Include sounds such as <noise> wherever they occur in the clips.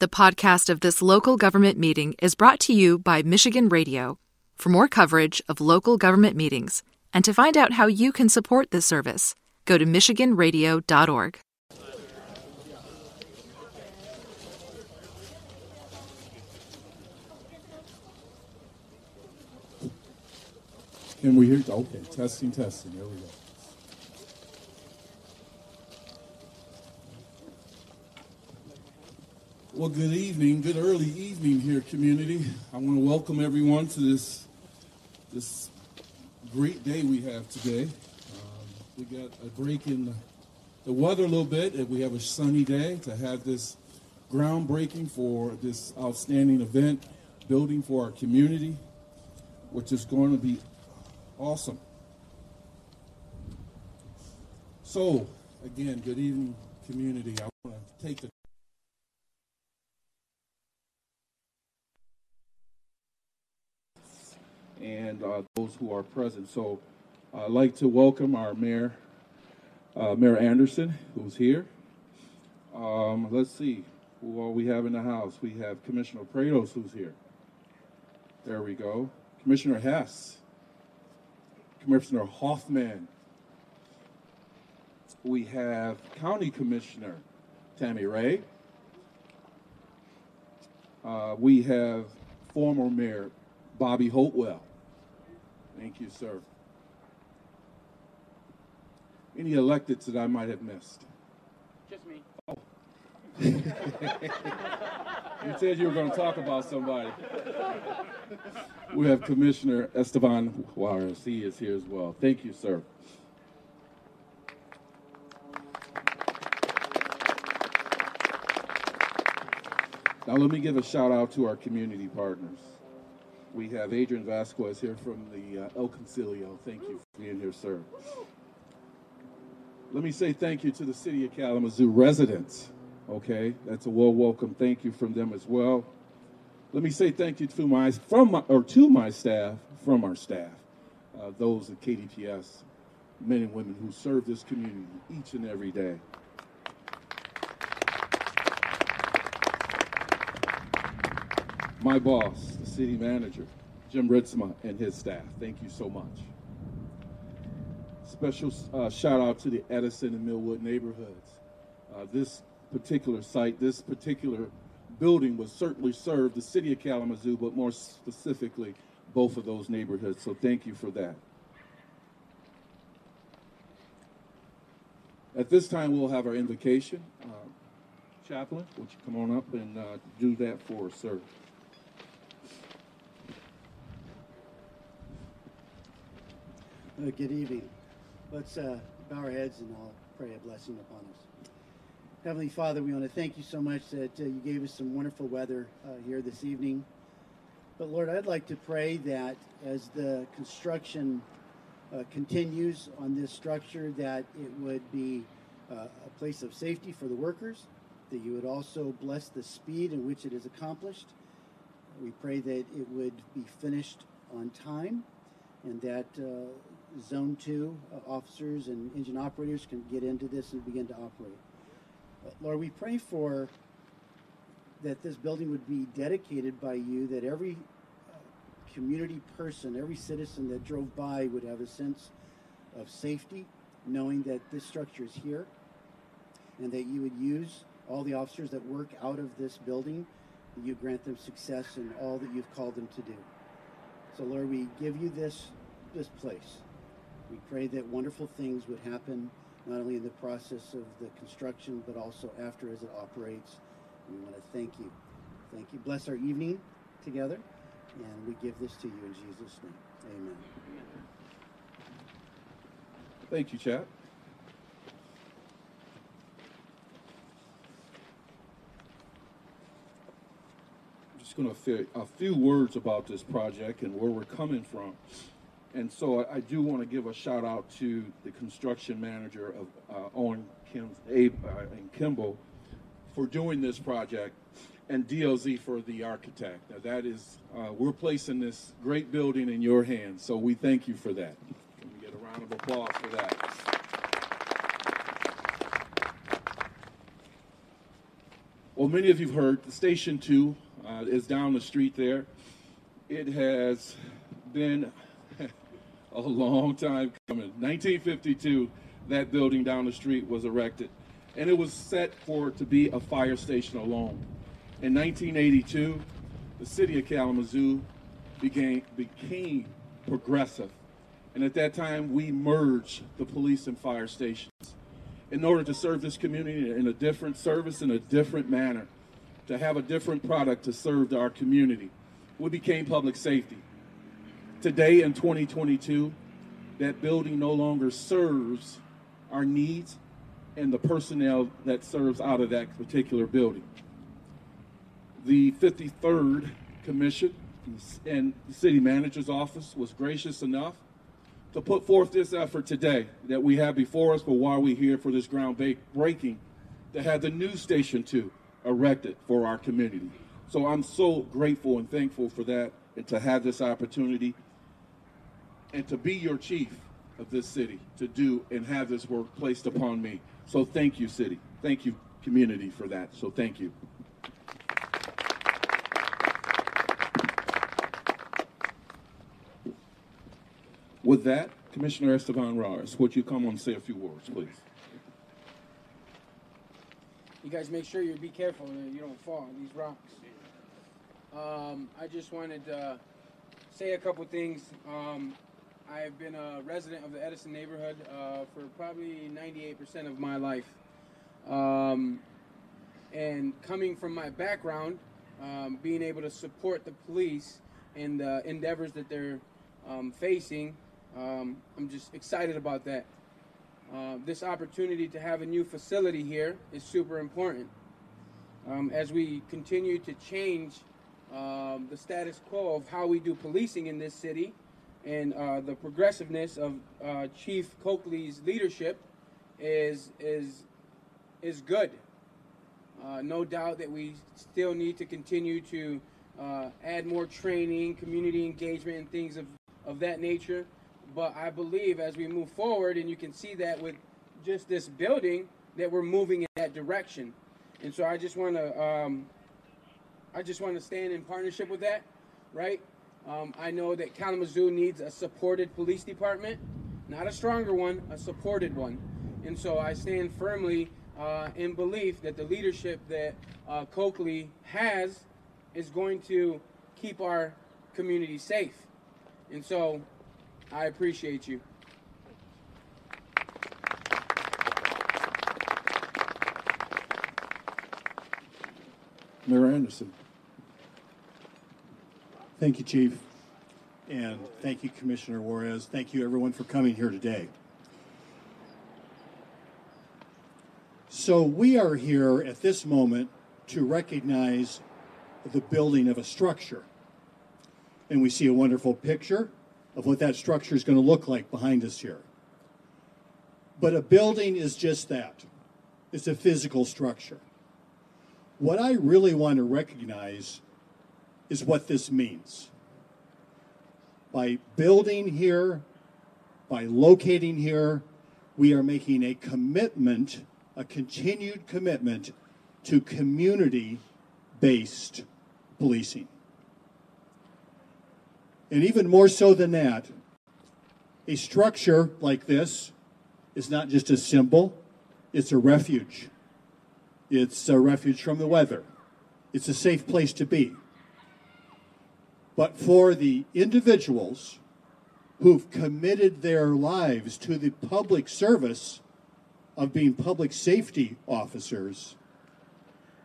The podcast of this local government meeting is brought to you by Michigan Radio. For more coverage of local government meetings and to find out how you can support this service, go to MichiganRadio.org. Can we hear? Okay, testing, testing. There we go. Well, good evening, good early evening here, community. I want to welcome everyone to this this great day we have today. Um, we got a break in the weather a little bit, and we have a sunny day to have this groundbreaking for this outstanding event, building for our community, which is going to be awesome. So, again, good evening, community. I want to take the and uh, those who are present. So I'd like to welcome our Mayor, uh, Mayor Anderson, who's here. Um, let's see, who all we have in the house? We have Commissioner Praedel, who's here. There we go. Commissioner Hess. Commissioner Hoffman. We have County Commissioner Tami Rey. Uh, we have former Mayor Bobby Hopewell. Thank you, sir. Any electeds that I might have missed? Just me. <laughs> You said you were going to talk about somebody. We have Commissioner Esteban Juarez. He is here as well. Thank you, sir. Now, let me give a shout out to our community partners. We have Adrian Vasquez here from the uh, El Concilio. Thank you for being here, sir. Let me say thank you to the City of Kalamazoo residents. Okay, that's a well welcome thank you from them as well. Let me say thank you to my from my, or to my staff from our staff, uh, those at KDPS, men and women who serve this community each and every day. My boss, the city manager, Jim Ritsema, and his staff. Thank you so much. Special uh, shout out to the Edison and Millwood neighborhoods. Uh, this particular site, this particular building would certainly serve the city of Kalamazoo, but more specifically, both of those neighborhoods. So thank you for that. At this time, we'll have our invocation. Uh, Chaplain, would you come on up and uh, do that for us, sir? Uh, Good evening. Let's uh, bow our heads and I'll pray a blessing upon us. Heavenly Father, we want to thank you so much that uh, you gave us some wonderful weather uh, here this evening. But Lord, I'd like to pray that as the construction uh, continues on this structure, that it would be uh, a place of safety for the workers, that you would also bless the speed in which it is accomplished. We pray that it would be finished on time and that uh, Zone 2 uh, officers and engine operators can get into this and begin to operate. Uh, Lord, we pray for that this building would be dedicated by you, that every uh, community person, every citizen that drove by would have a sense of safety, knowing that this structure is here, and that you would use all the officers that work out of this building, you grant them success in all that you've called them to do. So, Lord, we give you this this place. We pray that wonderful things would happen not only in the process of the construction, but also after as it operates. We want to thank you. Thank you. Bless our evening together, and we give this to you in Jesus' name. Amen. Thank you, Chap. I'm just going to say a few words about this project and where we're coming from. And so I, do want to give a shout out to the construction manager of uh, Owen Kim, Abe uh, and Kimball for doing this project and DLZ for the architect. Now that is, uh, we're placing this great building in your hands, so we thank you for that. Can we get a round of applause for that? Well, many of you've heard the Station 2 uh, is down the street there. It has been a long time coming. 1952, that building down the street was erected, and it was set for to be a fire station alone. In 1982, the city of Kalamazoo became, became progressive, and at that time, we merged the police and fire stations in order to serve this community in a different service in a different manner, to have a different product to serve our community. We became public safety. Today in 2022, that building no longer serves our needs and the personnel that serves out of that particular building. The 53rd Commission and the City Manager's Office was gracious enough to put forth this effort today that we have before us for why are we're here for this groundbreaking to have the news station too erected for our community. So I'm so grateful and thankful for that and to have this opportunity and to be your chief of this city to do and have this work placed upon me. So thank you, city. Thank you, community, for that. So thank you. With that, Commissioner Esteban Juarez, would you come on and say a few words, please? You guys make sure you be careful that you don't fall on these rocks. Um, I just wanted to say a couple things. Um, I've been a resident of the Edison neighborhood uh, for probably 98% of my life. Um, and coming from my background, um, being able to support the police and the endeavors that they're um, facing, um, I'm just excited about that. Uh, this opportunity to have a new facility here is super important. Um, as we continue to change um, the status quo of how we do policing in this city and uh, the progressiveness of uh, Chief Coakley's leadership is, is, is good. Uh, no doubt that we still need to continue to uh, add more training, community engagement, and things of, of that nature. But I believe as we move forward, and you can see that with just this building, that we're moving in that direction. And so I just want to, um, I just want to stand in partnership with that, right? Um, I know that Kalamazoo needs a supported police department, not a stronger one, a supported one. And so I stand firmly uh, in belief that the leadership that uh, Coakley has is going to keep our community safe. And so I appreciate you. Mayor Anderson. Thank you, Chief. And thank you, Commissioner Juarez. Thank you, everyone, for coming here today. So, we are here at this moment to recognize the building of a structure. And we see a wonderful picture of what that structure is going to look like behind us here. But a building is just that it's a physical structure. What I really want to recognize is what this means. By building here, by locating here, we are making a commitment, a continued commitment to community based policing. And even more so than that, a structure like this is not just a symbol, it's a refuge. It's a refuge from the weather. It's a safe place to be. But for the individuals who've committed their lives to the public service of being public safety officers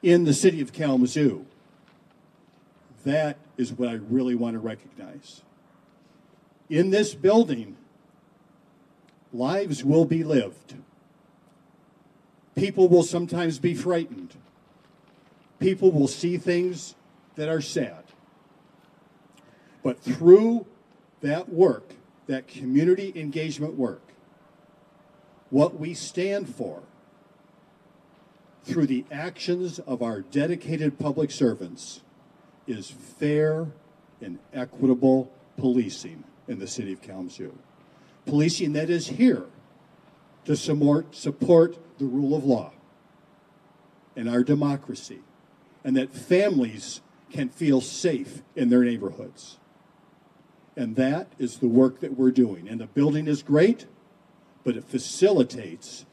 in the city of Kalamazoo, that is what I really want to recognize. In this building, lives will be lived. People will sometimes be frightened. People will see things that are sad. But through that work, that community engagement work, what we stand for through the actions of our dedicated public servants is fair and equitable policing in the city of Kalamazoo. Policing that is here to support, support the rule of law and our democracy and that families can feel safe in their neighborhoods. And that is the work that we're doing. And the building is great, but it facilitates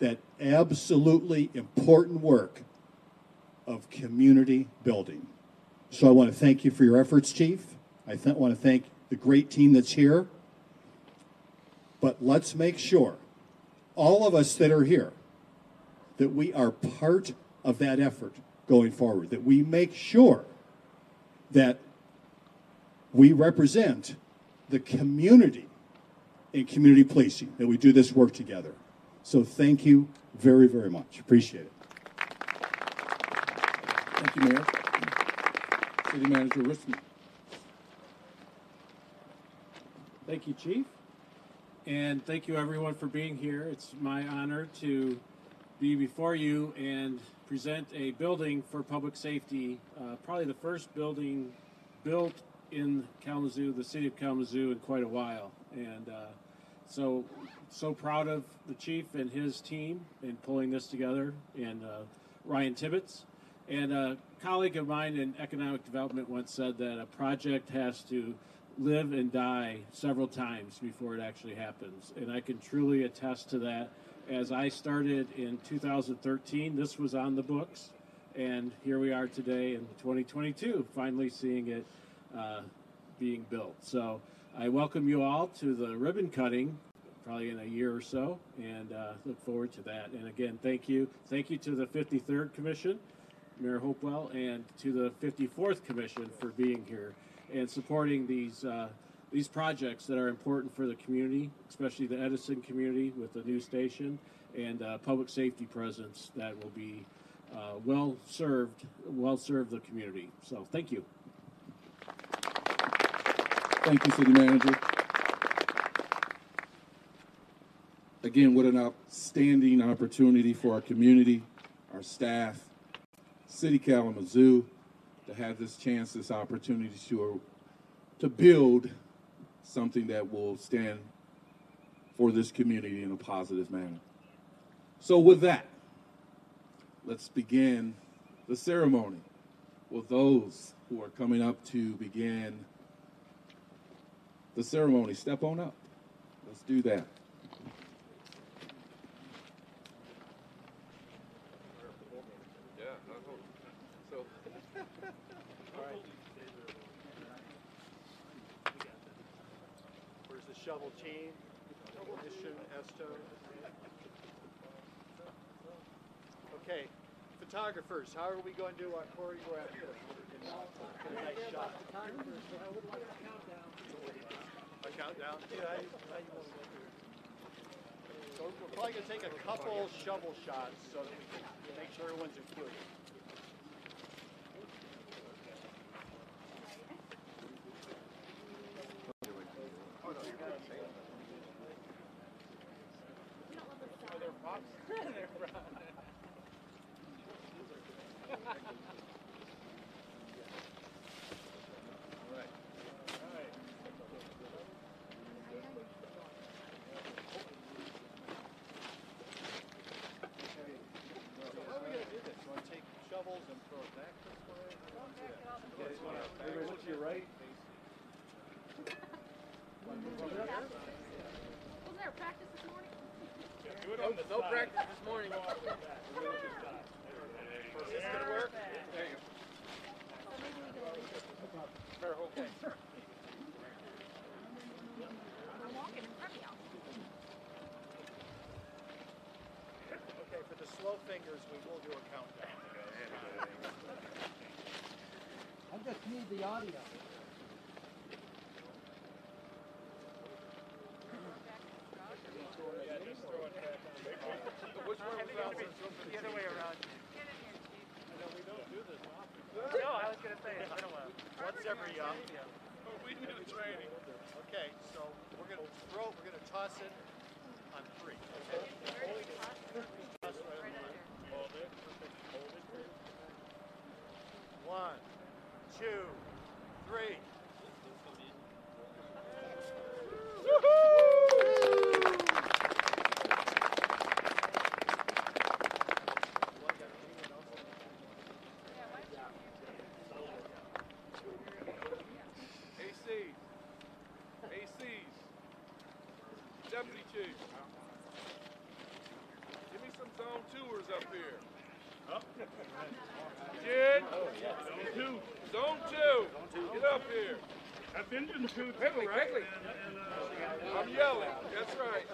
that absolutely important work of community building. So I want to thank you for your efforts, Chief. I th- want to thank the great team that's here. But let's make sure, all of us that are here, that we are part of that effort going forward, that we make sure that we represent the community in community policing, that we do this work together. So thank you very, very much. Appreciate it. Thank you, Mayor. City Manager Ritsema. Thank you, Chief. And thank you, everyone, for being here. It's my honor to be before you and present a building for public safety, uh, probably the first building built in Kalamazoo, the city of Kalamazoo, in quite a while. And uh, so, so proud of the chief and his team in pulling this together, and uh, Ryan Tibbetts. And a colleague of mine in economic development once said that a project has to live and die several times before it actually happens. And I can truly attest to that. As I started in 2013, this was on the books. And here we are today in 2022, finally seeing it uh, being built. So I welcome you all to the ribbon cutting, probably in a year or so, and uh, look forward to that. And again, thank you. Thank you to the 53rd Commission, Mayor Hopewell, and to the 54th Commission for being here and supporting these uh, these projects that are important for the community, especially the Edison community with the new station and uh, public safety presence that will be uh, well served, well serve the community. So thank you. Thank you, City Manager. Again, what an outstanding opportunity for our community, our staff, City Kalamazoo, to have this chance, this opportunity to, to build something that will stand for this community in a positive manner. So, with that, let's begin the ceremony with those who are coming up to begin the ceremony. Step on up. Let's do that. Where's the shovel team? Mission, Esto. Okay, photographers, how are we going to do our choreograph this? Nice shot. Countdown? Yeah. So we're probably gonna take a couple shovel shots so that we can make sure everyone's included. So how are we gonna do this? You wanna take shovels and throw it back this way? Everybody look to your right. Wasn't there practice this morning? No practice this morning. Is this gonna work? There you go. Okay. <laughs> I'm walking in front of y'all. Okay, for the slow fingers, we will do a countdown. <laughs> I just need the audio. Throw it back on the other way around. No, we don't do this often. no, I was gonna say, it's been a while. Once every, uh, we do training. Okay, so we're gonna throw, it, we're gonna toss it two, three. Deputy Chief. Give me some tours up here. Huh? Jed, zone two. Zone two. Get up here. I've been in two Quickly, too, right? quickly. And, and, uh, I'm yelling. That's right. <laughs>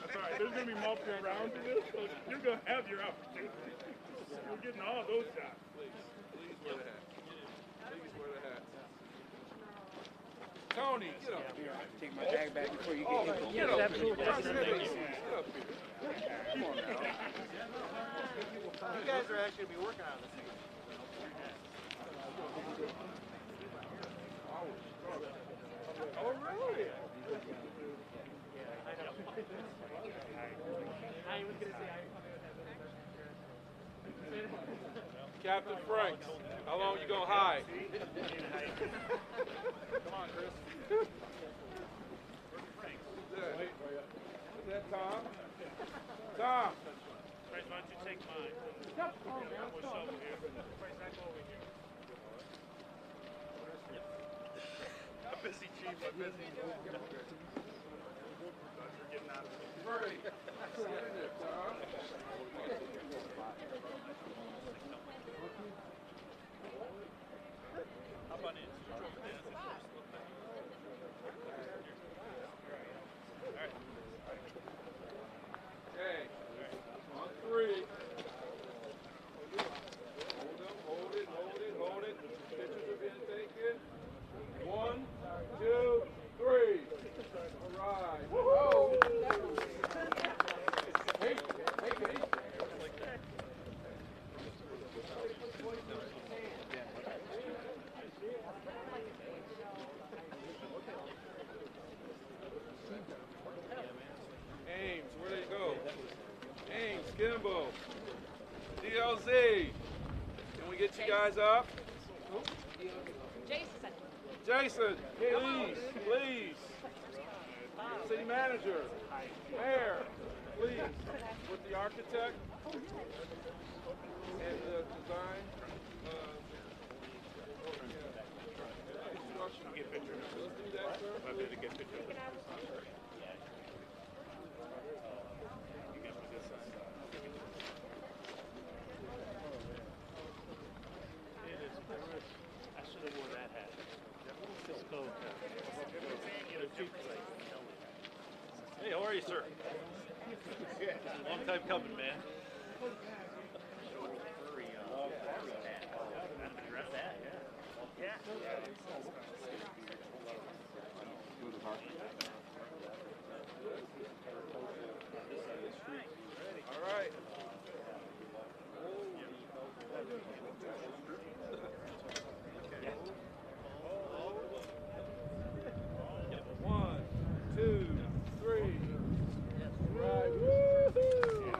that's all right. There's gonna be multiple rounds of this, so you're gonna have your opportunity. You're getting all those shots. Please, please wear the hat. Please wear the hat. Tony, get up here. Take my bag back before you Oh, get hit. get up here. Get up here. Come on now. You guys are actually gonna be working on this thing. Captain Franks, how long you gonna hide? Come on, Chris. Is that Tom? Tom, Bryce, why don't you take mine? We'll shovel here. Bryce, I go over here. I'm busy, chief. I'm busy. How about it? Okay. On three. Hold them, hold it, hold it, hold it. Pictures are being taken. One, two, three. All right. Whoa. Hey, hey, hey. Ames, where did he go? Ames, Kimball, DLZ. Can we get you guys up? Jason. Jason, please, please. City manager, mayor, please, with the architect and the design. uh, Construction. Get pictures. Let's do that, sir. I'm gonna get pictures. I should have worn that hat. Cisco. Sir? <laughs> Long time coming, man. All right. One, two, three. Right. Woo-hoo.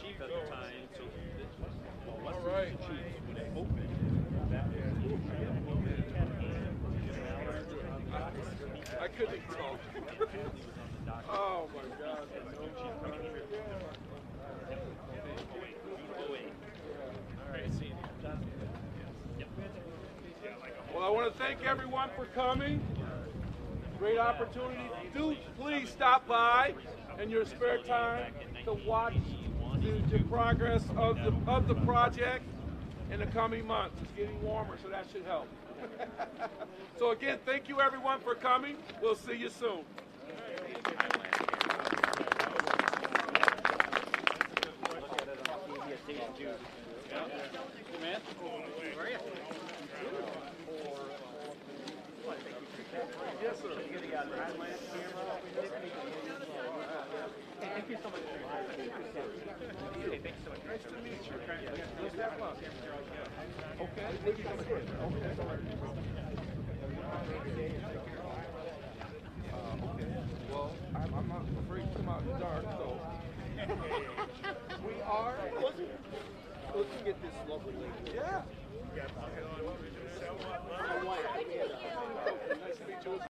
Chief at the time, so All right. I couldn't talk. oh my God. Well, I want to thank everyone for coming. Great opportunity. Do please stop by in your spare time to watch the, the progress of the of the project in the coming months. It's getting warmer, so that should help. So again, thank you everyone for coming. We'll see you soon. Yes, sir. Thank you so much. Okay. Okay. Well, I'm, not afraid to come out in the dark, so. we are. Let's get this lovely lady. Yeah.